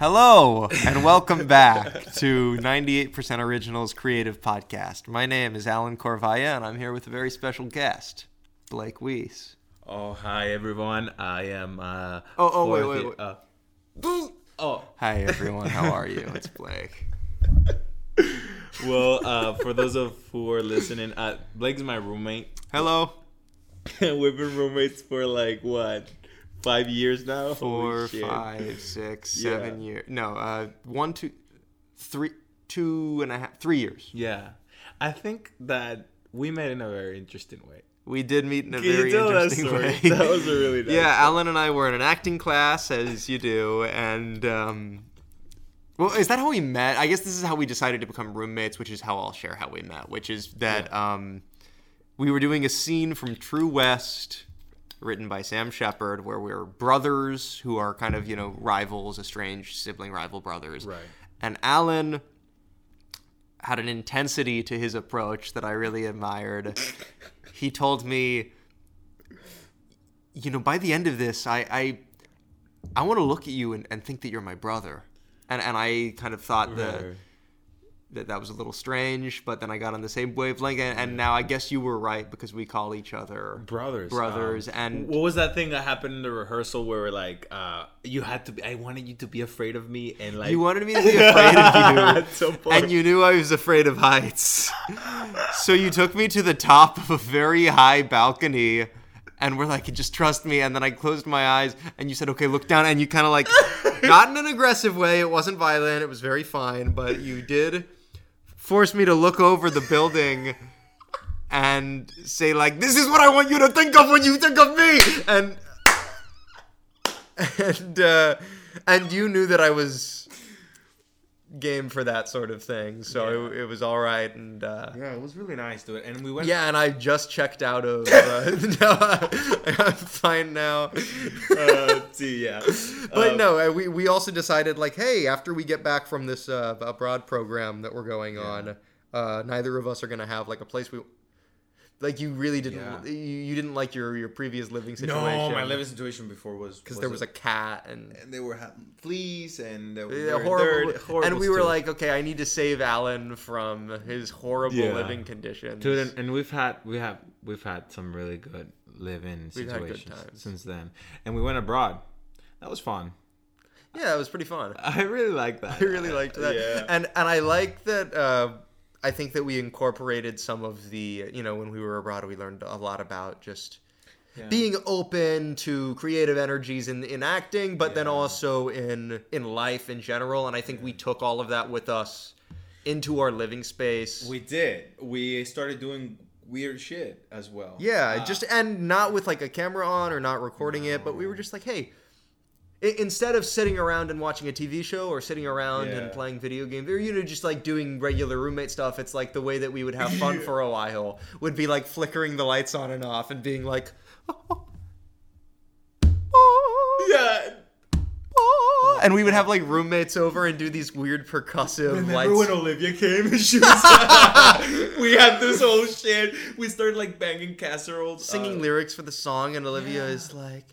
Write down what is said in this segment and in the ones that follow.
Hello and welcome back to 98% Originals Creative Podcast. My name is Alan Corvaya and I'm here with a very special guest, Blake Weiss. Oh, hi everyone. I am. Uh, Oh, oh, wait, wait, year- wait. uh, oh, Hi everyone, how are you? It's Blake. well, uh, for those of who are listening, uh, Blake's my roommate. Hello. We've been roommates for like what, five years now. Four, five, six, Yeah. years. No, uh, one, two, three, two and a half, three years. Yeah, I think that we met in a very interesting way. We did meet in a Can very that interesting story? way. That was a really nice yeah. story. Alan and I were in an acting class, as you do, and um, well, is that how we met? I guess this is how we decided to become roommates, which is how I'll share how we met, which is that um, we were doing a scene from True West, written by Sam Shepard, where we're brothers who are kind of you know rivals, estranged sibling rival brothers, Right. and Alan had an intensity to his approach that I really admired. he told me, you know, by the end of this, I I, I want to look at you and, and think that you're my brother. And, and I kind of thought that, Right. That that was a little strange, but then I got on the same wavelength, and, and now I guess you were right because we call each other brothers brothers, um, and what was that thing that happened in the rehearsal where we're like uh you had to be i wanted you to be afraid of me and like you wanted me to be afraid of you, and you knew I was afraid of heights. so you took me to the top of a very high balcony and we're like, just trust me. And then I closed my eyes and you said, okay, look down. And you kind of like, not in an aggressive way. It wasn't violent. It was very fine. But you did force me to look over the building and say, like, this is what I want you to think of when you think of me. And, and, uh, and you knew that I was game for that sort of thing. So it, it was all right. And, uh, yeah it was really nice to it and we went yeah, and I just checked out of. Uh, no, I'm fine now. uh, see, yeah But Um, no, uh, we, we also decided like, hey, after we get back from this uh, abroad program that we're going on, uh, neither of us are gonna have like a place we. Like you really didn't, Yeah. you, you didn't like your your previous living situation. no my living situation before was because there was a cat and and they were having fleas and they were Yeah, horrible, dirt- horrible and we were stuff. like, okay, I need to save Alan from his horrible Yeah. living conditions. Dude, and, and we've had we have we've had some really good live-in We've had good situations times. since then, and we went abroad. That was fun. yeah, it was pretty fun. I really like that. I really liked that. Yeah. And and I like that uh I think that we incorporated some of the you know, when we were abroad we learned a lot about just Yeah. being open to creative energies in in acting, but then also in in life in general. And I think we took all of that with us into our living space. We did. We started doing weird shit as well. Yeah, Uh, just and not with like a camera on or not recording it, but we were just like, hey, instead of sitting around and watching a TV show or sitting around and playing video games, or you know, just like doing regular roommate stuff, it's like the way that we would have fun for a while would be like flickering the lights on and off and being like, yeah. and we would have like roommates over and do these weird percussive Remember lights. when Olivia came and she was we had this whole shit. We started like banging casseroles, singing uh, lyrics for the song, and Olivia yeah. is like,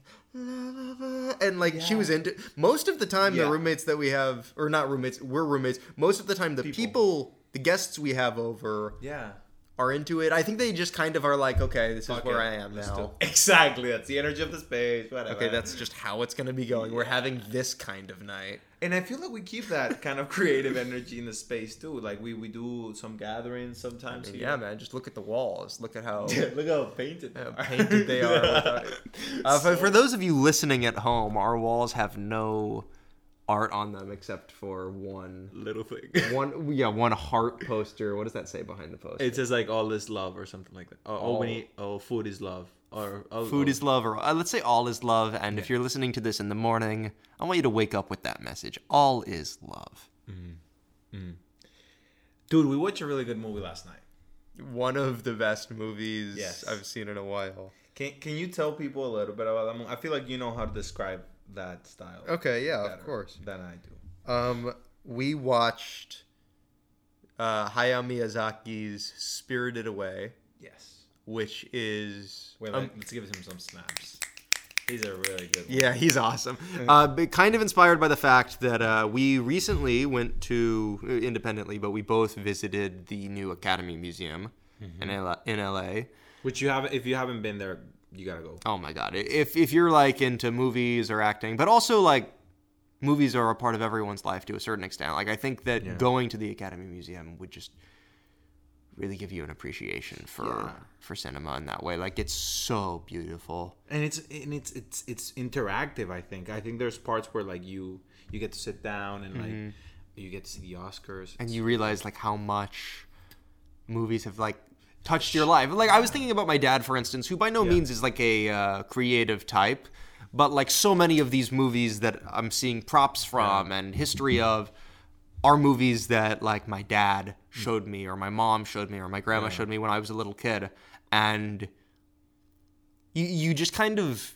and like she was into. Most of the time, the roommates that we have, or not roommates, we're roommates. Most of the time, the people, People. the guests we have over, Yeah. are into it. I think they just kind of are like, okay, this is where it. I am Let's now. Exactly. That's the energy of the space. Whatever. Okay, that's just how it's gonna be going. We're having this kind of night. And I feel like we keep that kind of creative energy in the space too. Like we, we do some gatherings sometimes. And yeah, man, just look at the walls. Look at how. Look how painted they how are. painted they are. without- Uh, for, for those of you listening at home, our walls have no art on them except for one little thing. one yeah one heart poster what does that say behind the poster It says like all is love or something like that. Oh, oh, All- we need, oh food is love or oh, food oh, is love or uh, let's say all is love and if you're listening to this in the morning i want you to wake up with that message all is love Dude, we watched a really good movie last night. one of the best movies Yes. i've seen in a while Can Can you tell people a little bit about that movie? I feel like you know how to describe that style. okay yeah of course Than I do. um we watched uh hayao miyazaki's spirited away Yes. Which is Wait, um, let's give him some snaps. He's a really good. One. Yeah, he's awesome. Uh, kind of inspired by the fact that uh, we recently went to uh, independently, but we both visited the new Academy Museum in, L- in LA. Which you haven't. If you haven't been there, you gotta go. Oh my god! If if you're like into movies or acting, but also like movies are a part of everyone's life to a certain extent. Like I think that going to the Academy Museum would just really give you an appreciation for Yeah. for cinema in that way. Like it's so beautiful. and it's and it's it's it's interactive i think i think there's parts where like you you get to sit down and like you get to see the oscars and you realize like how much movies have like touched your life. Like I was thinking about my dad, for instance, who by no means is like a uh, creative type, but like so many of these movies that I'm seeing props from and history of are movies that like my dad mm. showed me or my mom showed me or my grandma showed me when I was a little kid, and you you just kind of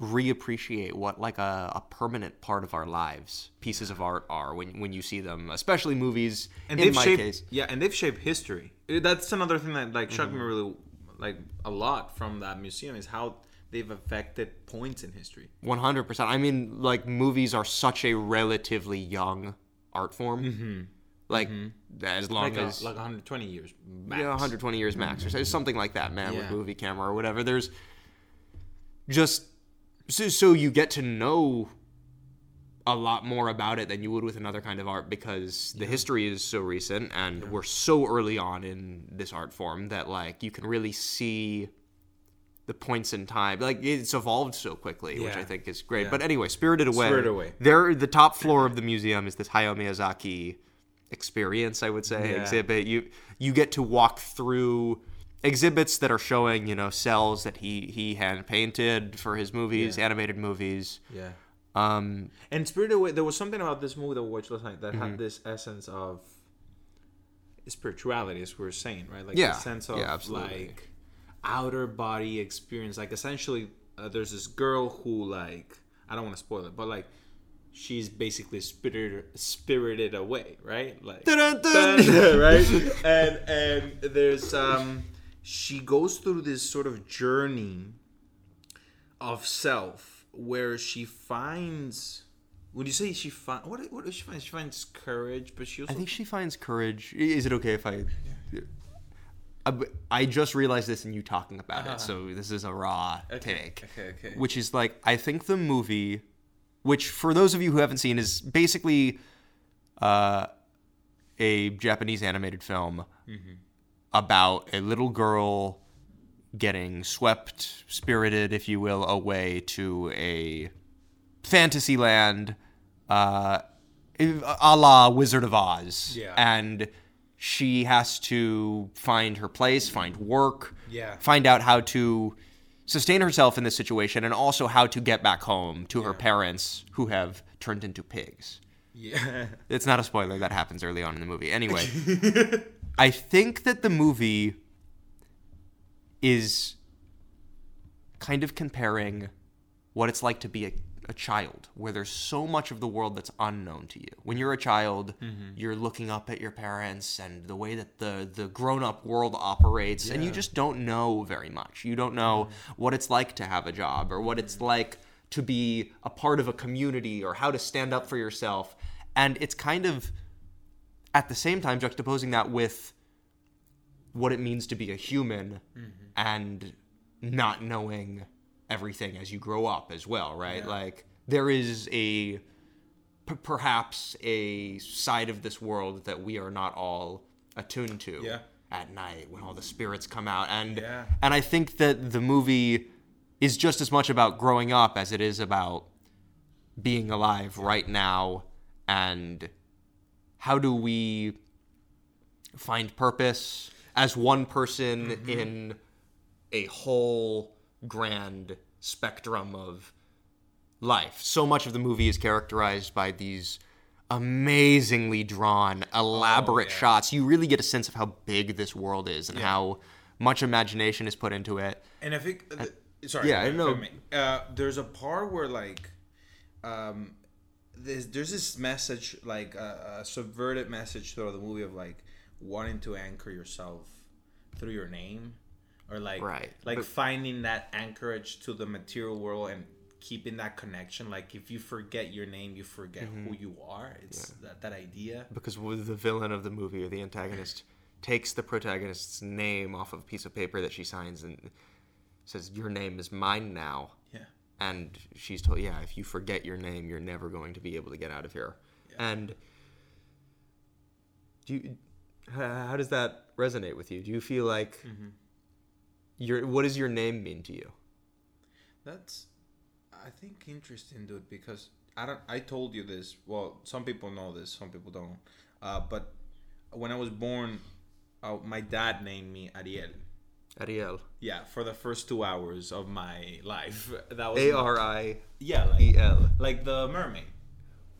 reappreciate what like a, a permanent part of our lives pieces of art are when when you see them especially movies and in they've my shaped case. Yeah and they've shaped history. That's another thing that like shocked me mm-hmm. really like a lot from that museum is how they've affected points in history. 100% i mean like movies are such a relatively young art form. Mm-hmm. Like mm-hmm. as long like, a, as like 120 years max. yeah, 120 years max or mm-hmm. something like that man with movie camera or whatever. There's just so, so you get to know a lot more about it than you would with another kind of art because the history is so recent and we're so early on in this art form that like you can really see the points in time like it's evolved so quickly which i think is great Yeah. but anyway spirited away Spirited Away. there the top floor of the museum is this hayao miyazaki experience i would say Yeah. exhibit you you get to walk through exhibits that are showing you know cells that he he hand painted for his movies animated movies yeah um And Spirited Away, there was something about this movie that we watched last night that Mm-hmm. had this essence of spirituality, as we were saying, right? Like Yeah. the sense of Yeah, absolutely. like outer body experience. Like essentially, uh, there's this girl who like I don't want to spoil it, but like she's basically spirited spirited away, right? Like right? And and there's um she goes through this sort of journey of self where she finds would you say she find what what does she find? She finds courage, but she also I think she finds courage. Is it okay if I? I, I just realized this in you talking about it, so this is a raw take. Uh-huh. okay, okay. Which is like I think the movie, which for those of you who haven't seen, is basically uh, a Japanese animated film Mm-hmm. about a little girl getting swept, spirited, if you will, away to a fantasy land, uh, a la Wizard of Oz. Yeah. And she has to find her place, find work, Yeah. find out how to sustain herself in this situation, and also how to get back home to her parents who have turned into pigs. yeah. It's not a spoiler. That happens early on in the movie. Anyway, I think that the movie is kind of comparing what it's like to be a, a child, where there's so much of the world that's unknown to you. When you're a child, mm-hmm. you're looking up at your parents and the way that the, the grown up world operates, and you just don't know very much. You don't know mm-hmm. what it's like to have a job or what it's mm-hmm. like to be a part of a community or how to stand up for yourself. And it's kind of at the same time juxtaposing that with what it means to be a human and not knowing everything as you grow up as well, right? Like there is a p- perhaps a side of this world that we are not all attuned to Yeah. at night when all the spirits come out and Yeah. and I think that the movie is just as much about growing up as it is about being alive right now and how do we find purpose as one person Mm-hmm. in a whole grand spectrum of life. So much of the movie is characterized by these amazingly drawn, elaborate Oh, yeah. shots. You really get a sense of how big this world is and how much imagination is put into it. And I think, uh, sorry, yeah, I know. Uh, there's a part where like, um, there's there's this message like a, a subverted message throughout the movie of like wanting to anchor yourself through your name, or like Right. like But- finding that anchorage to the material world and keeping that connection. Like if you forget your name, you forget Mm-hmm. who you are. It's that that idea. because with the villain of the movie or the antagonist takes the protagonist's name off of a piece of paper that she signs and says your name is mine now Yeah. and she's told yeah if you forget your name you're never going to be able to get out of here and do you how does that resonate with you do you feel like Mm-hmm. Your what does your name mean to you That's, I think, interesting, dude. Because I don't. I told you this. Well, some people know this. Some people don't. Uh, but when I was born, uh, my dad named me Ariel. ariel Yeah, for the first two hours of my life. That was a-r-i-e-l Yeah, like, like the mermaid.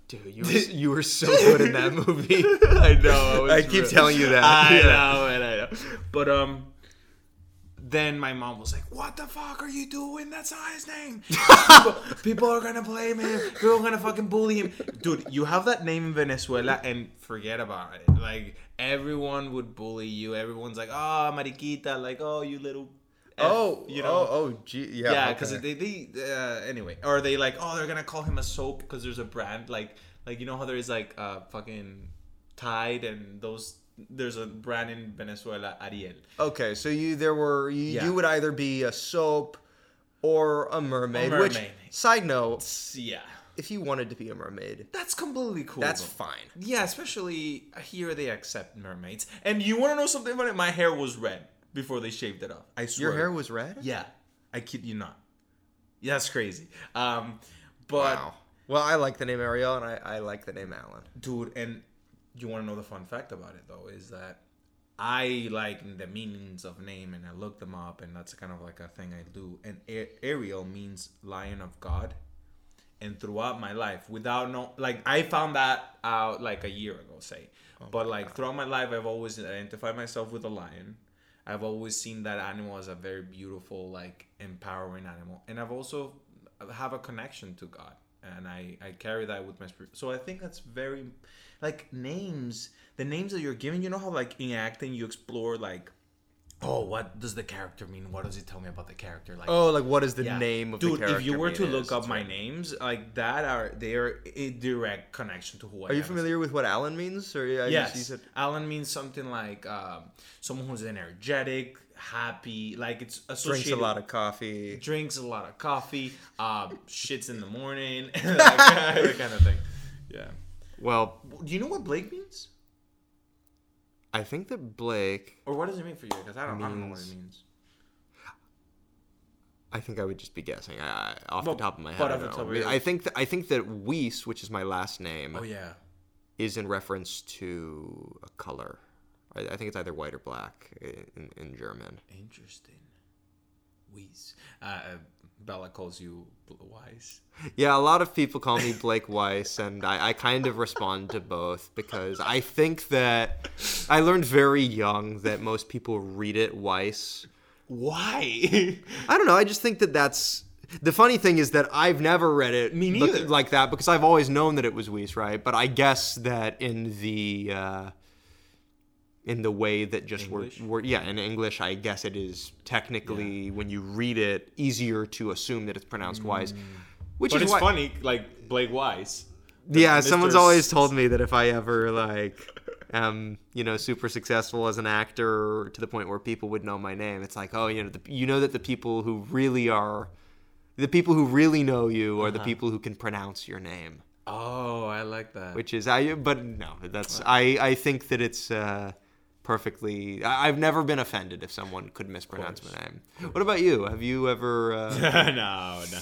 dude you were, you were so good in that movie I know. I keep telling you that. I Yeah. know, and I know. But um, then my mom was like, "What the fuck are you doing? That's not his name. people, people are gonna blame him. People are gonna fucking bully him, dude. You have that name in Venezuela, and forget about it. Like everyone would bully you. Everyone's like, "Oh, mariquita," like, "Oh, you little." F," oh you know. oh oh gee yeah Yeah, because okay. they they uh, anyway, or they like oh they're gonna call him a soap because there's a brand like like you know how there is like uh fucking Tide and those there's a brand in Venezuela Ariel. Okay, so you there were you, Yeah. you would either be a soap or a mermaid. Which mermaid. side note, Yeah, if you wanted to be a mermaid, that's completely cool. that's though. fine. yeah, especially here they accept mermaids. And you want to know something about it? My hair was red before they shaved it off. I swear. Your hair was red. Yeah, I kid you not. Yeah, that's crazy. Um, but Wow. Well, I like the name Ariel, and I, I like the name Alan. dude and you want to know the fun fact about it though is that i like the meanings of name and i look them up and that's kind of like a thing i do. And A- ariel means lion of god. And throughout my life without no like i found that out like a year ago say. Oh but like throughout my life i've always identified myself with a lion. I've always seen that animal as a very beautiful like empowering animal. And i've also have a connection to god and i i carry that with my spirit so i think that's very like names the names that you're giving you know how like in acting you explore like oh what does the character mean what does it tell me about the character like Oh, like what is the yeah. name of dude the character? if you were to look is? up my right. names like that are they are a direct connection to who I Are you am as a familiar with what Alan means? Or yeah, Yes, you said- Alan means something like um, someone who's energetic, happy, like it's drinks a lot of coffee. drinks a lot of coffee, uh, shits in the morning, that kind of thing. Yeah. Well, Do you know what Blake means, I think that Blake. or what does it mean for you? Because I don't, I don't know what it Means-. I think I would just be guessing. I, off the top of my head, I, off the top know. of your- I think that I think that Weiss, which is my last name, Oh yeah. is in reference to a color. I, I think it's either white or black in, in German. Interesting. Weiss. Uh, uh, Bella calls you wise. Yeah, a lot of people call me Blake Weiss, and I, I kind of respond to both because I think that I learned very young that most people read it Weiss. Why? I don't know. I just think that that's the funny thing is that I've never read it Me neither. like that because I've always known that it was Weiss, right? But I guess that in the uh, in the way that just we're, we're yeah in English, I guess it is technically when you read it easier to assume that it's pronounced wise, which Mm. but is it's why, funny, like Blake Wise. Yeah, Mr. someone's always told me that if I ever like am, you know, super successful as an actor to the point where people would know my name, it's like, oh, you know, the, you know that the people who really are, the people who really know you are the people who can pronounce your name, Oh, I like that. which is I. But no, that's I. I think that it's. uh Perfectly. I- I've never been offended if someone could mispronounce my name. What about you? Have you ever? Uh... no, no,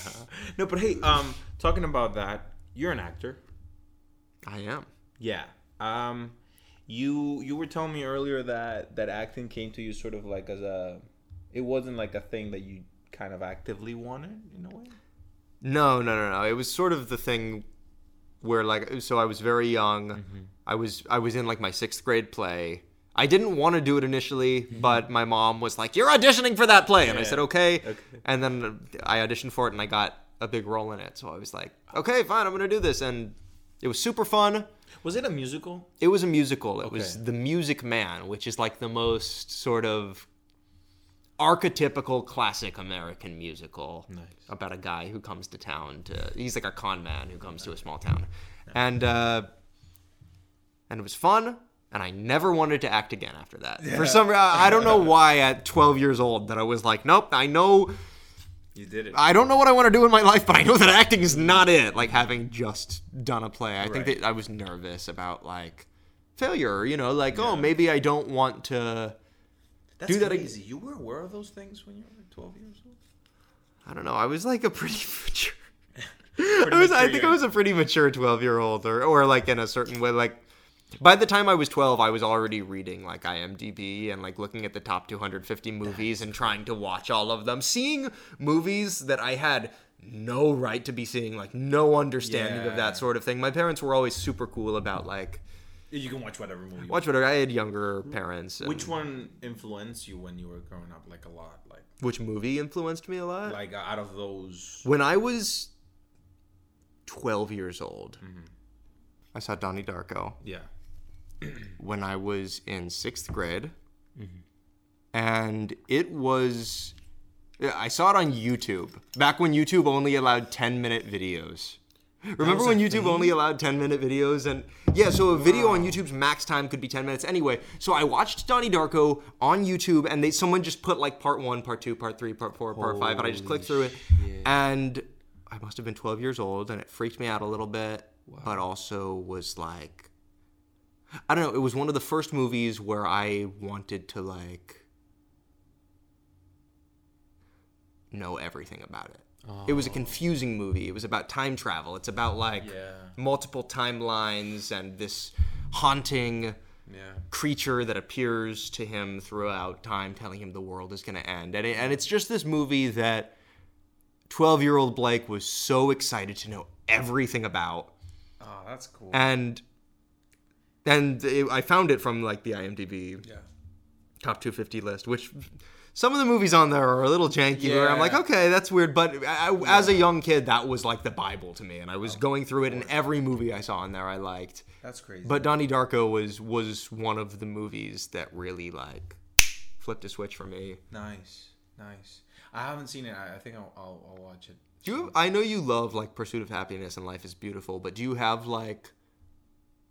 no. But hey, um, talking about that, you're an actor. I am. Yeah. Um, you you were telling me earlier that that acting came to you sort of like as a, it wasn't like a thing that you kind of actively wanted in a way. No, no, no, no. It was sort of the thing where like so I was very young. Mm-hmm. I was I was in like my 6th grade play. I didn't want to do it initially, but my mom was like, "You're auditioning for that play." And I Mm-hmm. Said, "Okay." Okay. And then I auditioned for it and I got a big role in it. So I was like, "Okay, fine, I'm going to do this." And it was super fun. Was it a musical? It was a musical. It was The Music Man, which is like the most sort of archetypical classic American musical Nice. about a guy who comes to town to he's like a con man who comes to a small town. And uh and it was fun and I never wanted to act again after that. For some reason, I don't know why at 12 years old that I was like, nope, I know You did it. I don't know what I want to do in my life, but I know that acting is not it. Like having just done a play, I think that I was nervous about like failure. You know, like oh maybe I don't want to. That's do that ag- crazy. You were aware of those things when you were 12 years old? I don't know. I was like a pretty mature. I was. I think yeah. I was a pretty mature twelve year old, or or like in a certain way. Like by the time I was twelve, I was already reading like IMDb and like looking at the top two hundred fifty movies and trying to watch all of them, seeing movies that I had no right to be seeing, like no understanding of that sort of thing. My parents were always super cool about like You can watch whatever movie. watch whatever. I had younger parents. and- Which one influenced you when you were growing up, like a lot? Like, Which movie influenced me a lot? like uh, out of those. When I was 12 years old, Mm-hmm. I saw Donnie Darko Yeah. when I was in sixth grade. Mm-hmm. And it was. I saw it on YouTube. Back when YouTube only allowed 10 minute videos. Remember when YouTube thing? only allowed 10 minute videos? And yeah, so a video on YouTube's max time could be 10 minutes. Anyway, so I watched Donnie Darko on YouTube and they someone just put like part one, part two, part three, part four, part five, and I just clicked through it. And I must have been 12 years old and it freaked me out a little bit, but also was like, I don't know, it was one of the first movies where I wanted to like know everything about it. It was a oh. confusing movie. It was about time travel. It's about like Yeah. multiple timelines and this haunting Yeah. creature that appears to him throughout time, telling him the world is going to end. And, it, and it's just this movie that 12 year old Blake was so excited to know everything about. Oh, that's cool. And and it, I found it from like the IMDb yeah. top 250 list, which some of the movies on there are a little janky. Where I'm like, okay, that's weird. But I, as a young kid, that was like the Bible to me, and I was oh, going through it, and every movie I saw in there, I liked. That's crazy. But Donnie Darko was was one of the movies that really like flipped a switch for me. nice, nice. I haven't seen it. I, I think I'll, I'll, I'll watch it. Do you? I know you love like Pursuit of Happiness and Life is Beautiful, but do you have like,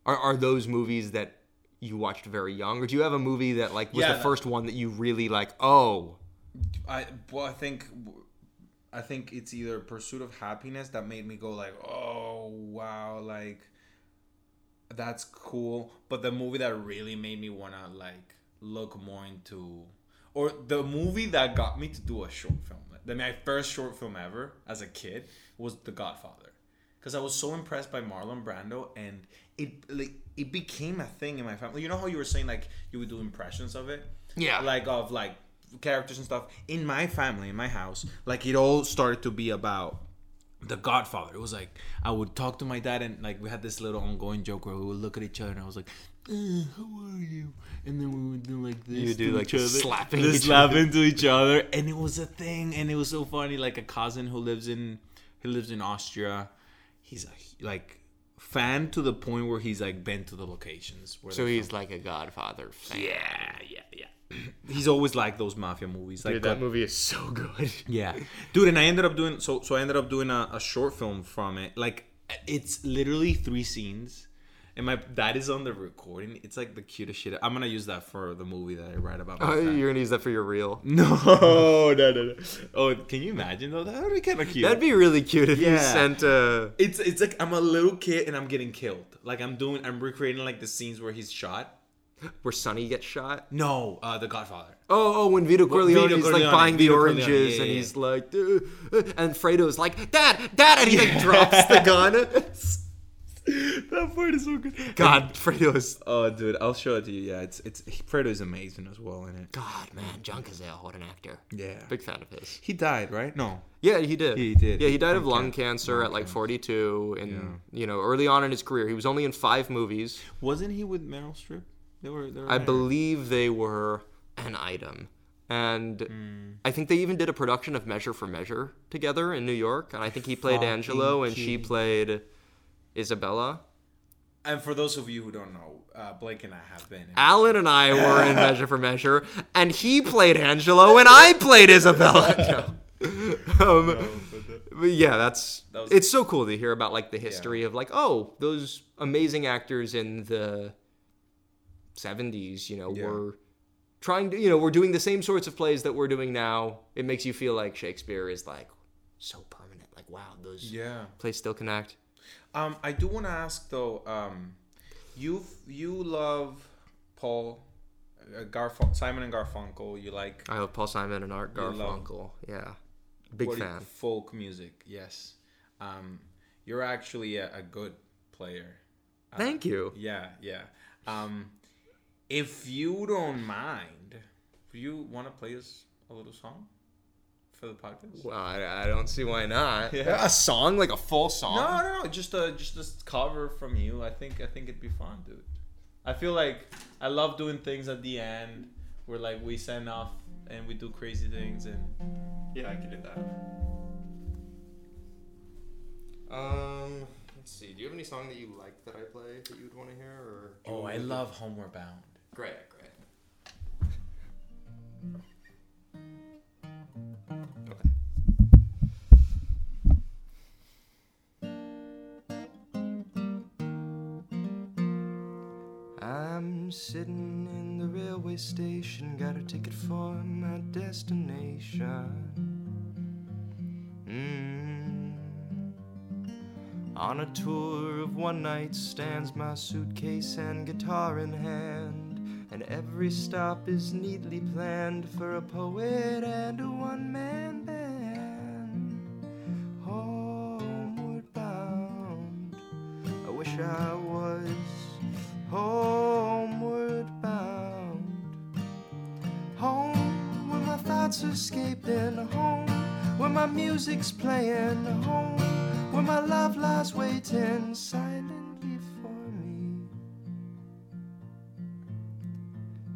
are are those movies that you watched very young, or do you have a movie that like was Yeah, the that- first one that you really like? Oh, I well, I think I think it's either Pursuit of Happiness that made me go like, oh wow, like that's cool. But the movie that really made me wanna like look more into, or the movie that got me to do a short film. Like, my first short film ever as a kid was The Godfather, because I was so impressed by Marlon Brando and it like it became a thing in my family. You know how you were saying like you would do impressions of it? Yeah. like of like characters and stuff. In my family in my house like it all started to be about the godfather. It was like i would talk to my dad and like we had this little ongoing joke where we would look at each other and i was like uh, how are you? And then we would do like this You would do, like, each other, slapping slapping to each other. And it was a thing and it was so funny. Like a cousin who lives in who lives in austria he's a like fan to the point where he's like been to the locations where so they're he's like a Godfather fan. yeah, yeah, yeah. He's always liked those mafia movies. Like Dude, that uh, movie is so good. yeah, dude. And I ended up doing so. So I ended up doing a, a short film from it. Like it's literally three scenes, and my dad is on the recording. It's like the cutest shit. I'm gonna use that for the movie that I write about. Oh, you're gonna use that for your reel. no, no, no, no. Oh, can you imagine though? That would be kind of cute. That'd be really cute if you sent a. It's it's like I'm a little kid and I'm getting killed. Like I'm doing. I'm recreating like the scenes where he's shot. where Sonny gets shot. No, uh, The Godfather. Oh, oh, when Vito Corleone is like buying the Vito Corleone, oranges yeah, yeah, and yeah. he's like, "Uh, uh," and Fredo's like, Dad, Dad, and he like drops the gun. that part is so good. God, Fredo's. Oh, dude, I'll show it to you. Yeah, it's it's Fredo is amazing as well in it. God, man, John Cazale, what an actor. Yeah, Big fan of his. he died, right? No, Yeah, he did. He did. Yeah, he died of lung can- cancer lung at like 42, and you know, early on in his career, he was only in five movies. wasn't he with Meryl Streep? They were. They were I married. believe they were an item. And Hmm. I think they even did a production of Measure for Measure together in New York. And I think he played Angelo and she played Isabella. And for those of you who don't know, uh, Blake and I have been. In Alan and I were in Measure for Measure, and he played Angelo, and I played Isabella. No. um, but yeah, that's That was- it's so cool to hear about like the history of like oh those amazing actors in the 70s, you know, Yeah. were trying to you know we're doing the same sorts of plays that we're doing now. It makes you feel like Shakespeare is like so permanent. Like wow, those yeah. plays still connect. Um, I do want to ask though. Um, you you love Paul, uh, Garfun- Simon and Garfunkel. You like I love Paul Simon and Art Garfunkel. Yeah, big what do you- fan. folk music. Yes. Um, you're actually a, a good player. Uh, Thank you. Yeah, yeah. Um, if you don't mind, do you want to play us a little song for the podcast? Well, I, I don't see why not. Yeah. A song, like a full song. No, no, no. Just a just a cover from you. I think I think it'd be fun, dude. I feel like I love doing things at the end where like we send off and we do crazy things and Yeah, I could do that. Um, let's see. Do you have any song that you like that I play that you would want to hear? Or oh, I me to- love Homeward Bound. Great, great. I'm sitting in the railway station, got a ticket for my destination. Mm. On a tour of one night stands, my suitcase and guitar in hand. And every stop is neatly planned for a poet and a one man music's playing, home where my love lies waiting silently for me.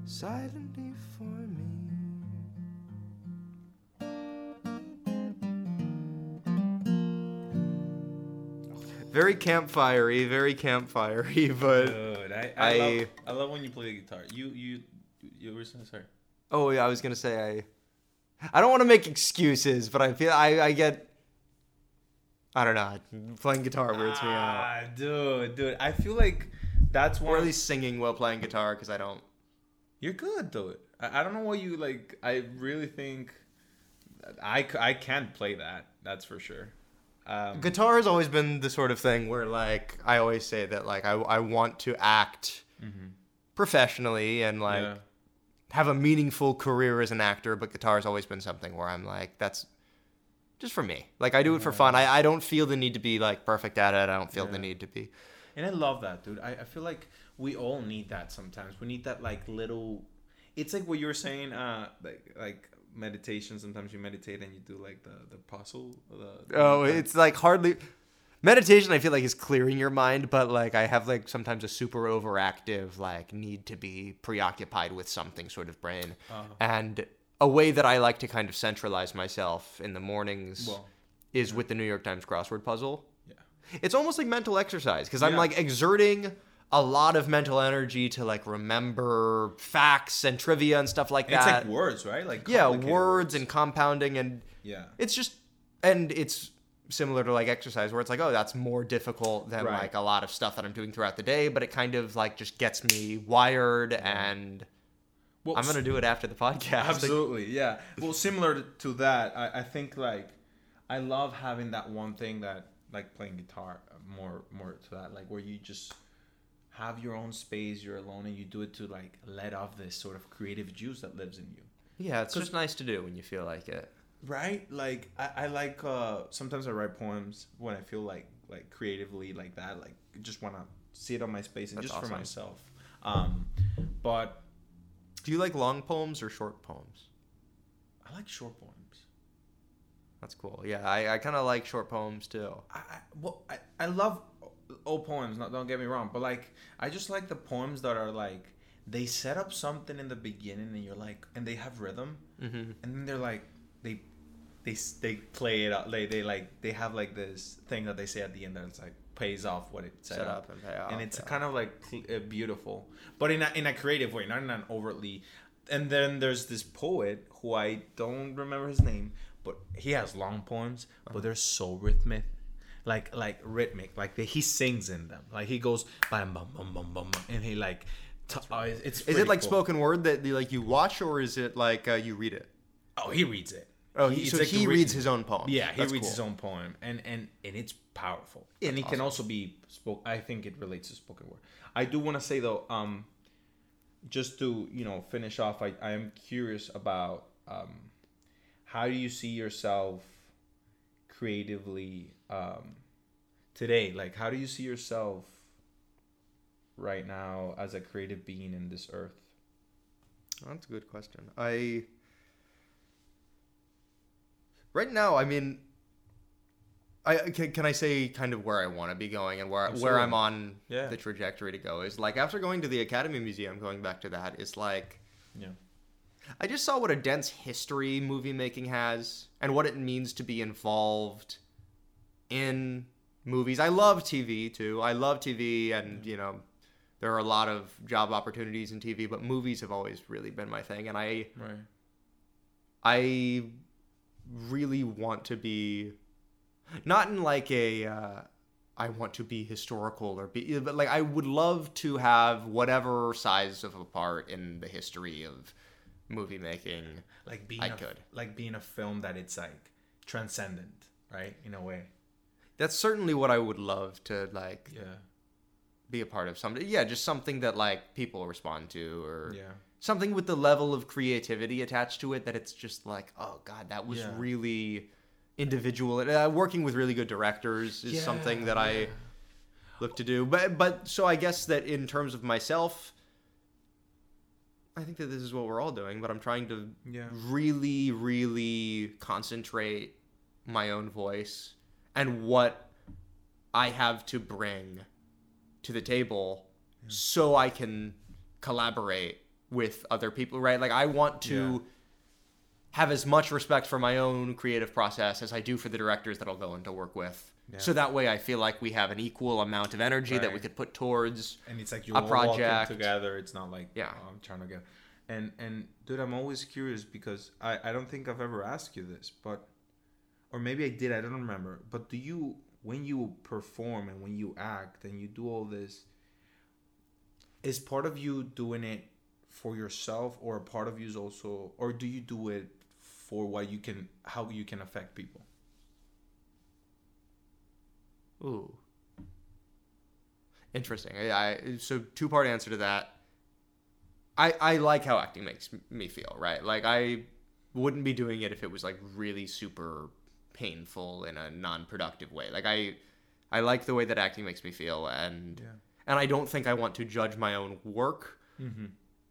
Silently for me. Very campfirey, very campfirey, but Good. I I, I- love, I love when you play the guitar. You you you were saying sorry. Oh yeah, I was gonna say I. I don't want to make excuses, but I feel I, I get. I don't know. Playing guitar weirds me out, Ah, dude, dude. I feel like that's one. or at least singing while playing guitar because I don't. You're good, dude. I, I don't know what you like. I really think I, I can't play that. That's for sure. Um, Guitar has always been the sort of thing where like I always say that like I I want to act professionally and like yeah. Have a meaningful career as an actor, but guitar has always been something where I'm like that's. Just for me, like I do it for fun. I, I don't feel the need to be like perfect at it. I don't feel the need to be. And I love that, dude. I, I feel like we all need that sometimes. We need that like little. It's like what you were saying, uh, like like meditation. Sometimes you meditate and you do like the the puzzle. The, Oh, the- it's like hardly meditation. I feel like is clearing your mind, but like I have like sometimes a super overactive like need to be preoccupied with something sort of brain, Uh-huh. and a way that I like to kind of centralize myself in the mornings Well, is with the New York Times crossword puzzle. yeah. It's almost like mental exercise because I'm like exerting a lot of mental energy to like remember facts and trivia and stuff like And it's that. like words, right? Like yeah, complicated words and compounding and yeah. it's just and it's similar to like exercise where it's like oh that's more difficult than Right. like a lot of stuff that i'm doing throughout the day but it kind of like just gets me wired and Well, i'm gonna do it after the podcast Like, Absolutely, yeah. Well, similar to that, I, I think like I love having that one thing that like playing guitar uh, more more to that like where you just have your own space, you're alone, and you do it to like let off this sort of creative juice that lives in you. yeah it's just nice to do when you feel like it Right? Like I, I like uh sometimes I write poems when I feel like like creatively like that, like just wanna sit on my space and That's just for myself. Um but do you like long poems or short poems I like short poems. that's cool yeah i, I kind of like short poems too I, I well, I, I love old poems. Not don't get me wrong, but like I just like the poems that are like they set up something in the beginning, and you're like, and they have rhythm, mm-hmm. and then they're like they they they play it out. They they like they have like this thing that they say at the end that it's like pays off what it set, Set up. up and pay off, and it's yeah. kind of like uh, beautiful, but in a, in a creative way, not in an overtly. And then there's this poet who I don't remember his name, but he has long poems, Uh-huh. but they're so rhythmic, like like rhythmic, like the, he sings in them, like he goes bam bam bam bam bam, and he like. T- uh, it's Is it like cool. spoken word that like you watch, or is it like uh, you read it? Oh, he reads it. Oh, he, so like he written- reads his own poem. Yeah, he That's reads cool. his own poem, and and and it's powerful. and it can also be spoke. I think it relates to spoken word. I do want to say though, um, just to you know finish off, I I am curious about um, how do you see yourself creatively um, today? Like, how do you see yourself right now as a creative being in this earth? That's a good question. I right now, I mean, I can, can I say kind of where I want to be going and where where I'm on Yeah. the trajectory to go is like after going to the Academy Museum, going back to that, it's like Yeah. I just saw what a dense history movie making has and what it means to be involved in movies. I love TV too. I love TV and, you know, there are a lot of job opportunities in TV, but movies have always really been my thing and I Right. I really want to be not in like a uh, I want to be historical or be but like I would love to have whatever size of a part in the history of movie making. like being I a, could. like being a film that it's like transcendent right in a way That's certainly what I would love to like yeah be a part of something. Yeah, just something that like people respond to or yeah something with the level of creativity attached to it that it's just like, oh god, that was Yeah. really individual. Uh, working with really good directors is Yeah, something that I look to do. But but so I guess that in terms of myself, I think that this is what we're all doing. But I'm trying to Yeah. really really concentrate my own voice and what I have to bring to the table so I can collaborate with other people, right? Like I want to Yeah. have as much respect for my own creative process as I do for the directors that I'll go into work with. Yeah. So that way I feel like we have an equal amount of energy that we could put towards and it's like you A project. together it's not like Yeah. oh, i'm trying to get and and dude i'm always curious because i i don't think i've ever asked you this but or maybe i did i don't remember but do you when you perform and when you act and you do all this is part of you doing it for yourself or a part of you is also or do you do it for what you can how you can affect people Ooh. Interesting. I, I so two part answer to that. I I like how acting makes me feel, right? Like I wouldn't be doing it if it was like really super painful in a non-productive way. Like I I like the way that acting makes me feel and Yeah. and I don't think I want to judge my own work mm-hmm.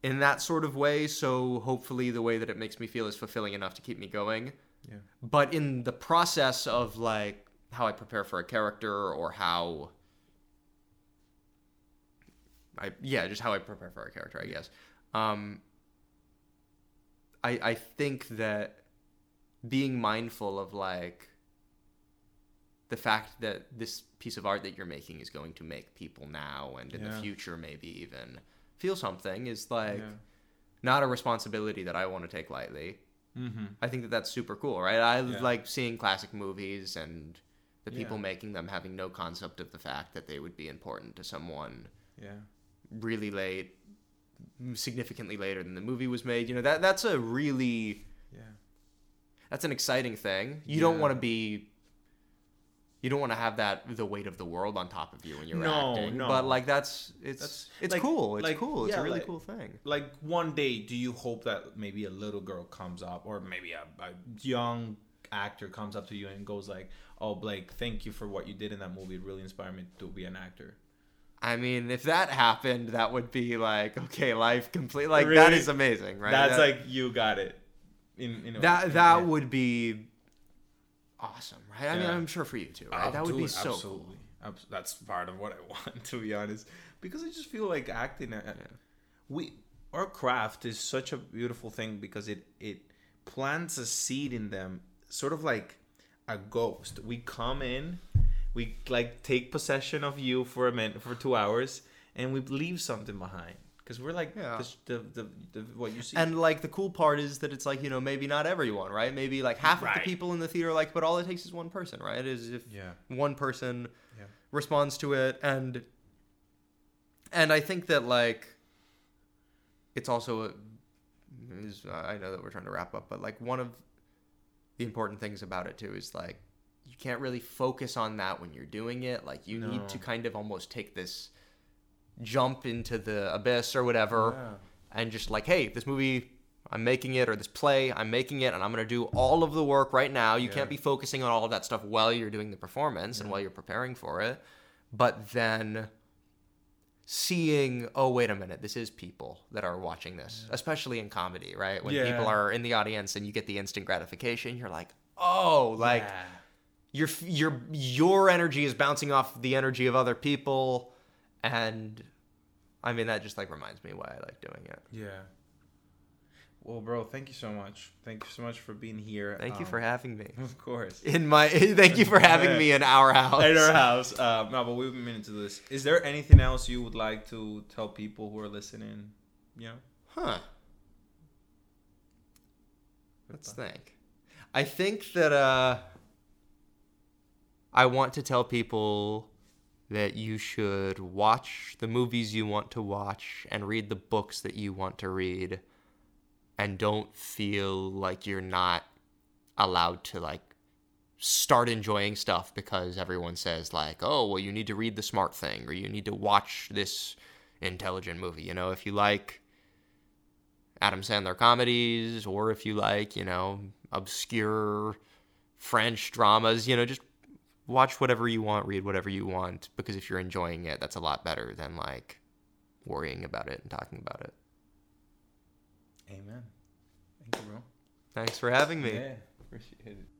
In that sort of way, so hopefully the way that it makes me feel is fulfilling enough to keep me going. Yeah. But in the process of like how I prepare for a character or how I yeah, just how I prepare for a character, I guess. Um I I think that being mindful of like the fact that this piece of art that you're making is going to make people now and in the future maybe even feel something is like yeah not a responsibility that I want to take lightly. mm-hmm. I think that that's super cool, right? I Yeah. like seeing classic movies and the people Yeah. making them having no concept of the fact that they would be important to someone yeah really late, significantly later than the movie was made. You know that that's a really yeah that's an exciting thing. You don't want to be. You don't want to have that the weight of the world on top of you when you're No, acting. no. But like that's it's That's- it's like- cool. It's like, cool. It's yeah, a really like- cool thing. like one day do you hope that maybe a little girl comes up or maybe a, a young actor comes up to you and goes like oh blake thank you for what you did in that movie it really inspired me to be an actor I mean, if that happened, that would be like okay, life complete. Like that Really? is amazing, right? that's That- like you got it in, in a- that that yeah. would be awesome, right? I mean, I'm sure for you too, right? Oh, that would be dude, so absolutely. Abs- that's part of what i want to be honest. Because i just feel like acting uh, we our craft is such a beautiful thing because it it plants a seed in them sort of like a ghost. We come in we like take possession of you for a minute for two hours and we leave something behind because we're like Yeah. the, the, the, the what you see And like the cool part is that it's like you know maybe not everyone, right? Maybe like half of the people in the theater like, but all it takes is one person, right? Is if yeah one person Yeah. responds to it and and I think that like it's also a, is I know that we're trying to wrap up but like one of the important things about it too is like you can't really focus on that when you're doing it like you need to kind of almost take this jump into the abyss or whatever Yeah. and just like, hey, this movie, I'm making it, or this play, I'm making it, and I'm gonna do all of the work right now. You Yeah. can't be focusing on all of that stuff while you're doing the performance and while you're preparing for it. But then seeing, oh, wait a minute, this is people that are watching this, especially in comedy, right? When Yeah. people are in the audience and you get the instant gratification, you're like, oh, like Yeah. your your your energy is bouncing off the energy of other people, and I mean that just like reminds me why I like doing it. yeah well bro thank you so much thank you so much for being here Thank you Um, for having me of course in my. Thank you for having me in our house. In our house. Um, no, but we've been meaning to do this. Is there anything else you would like to tell people who are listening? Yeah. Huh. Let's think. I think that uh, I want to tell people that you should watch the movies you want to watch and read the books that you want to read. And don't feel like you're not allowed to like start enjoying stuff because everyone says like oh well you need to read the smart thing or you need to watch this intelligent movie. You know if you like Adam Sandler comedies or if you like you know obscure French dramas you know just watch whatever you want read whatever you want because if you're enjoying it that's a lot better than like worrying about it and talking about it amen. Thank you, bro. thanks for having me Yeah, appreciate it.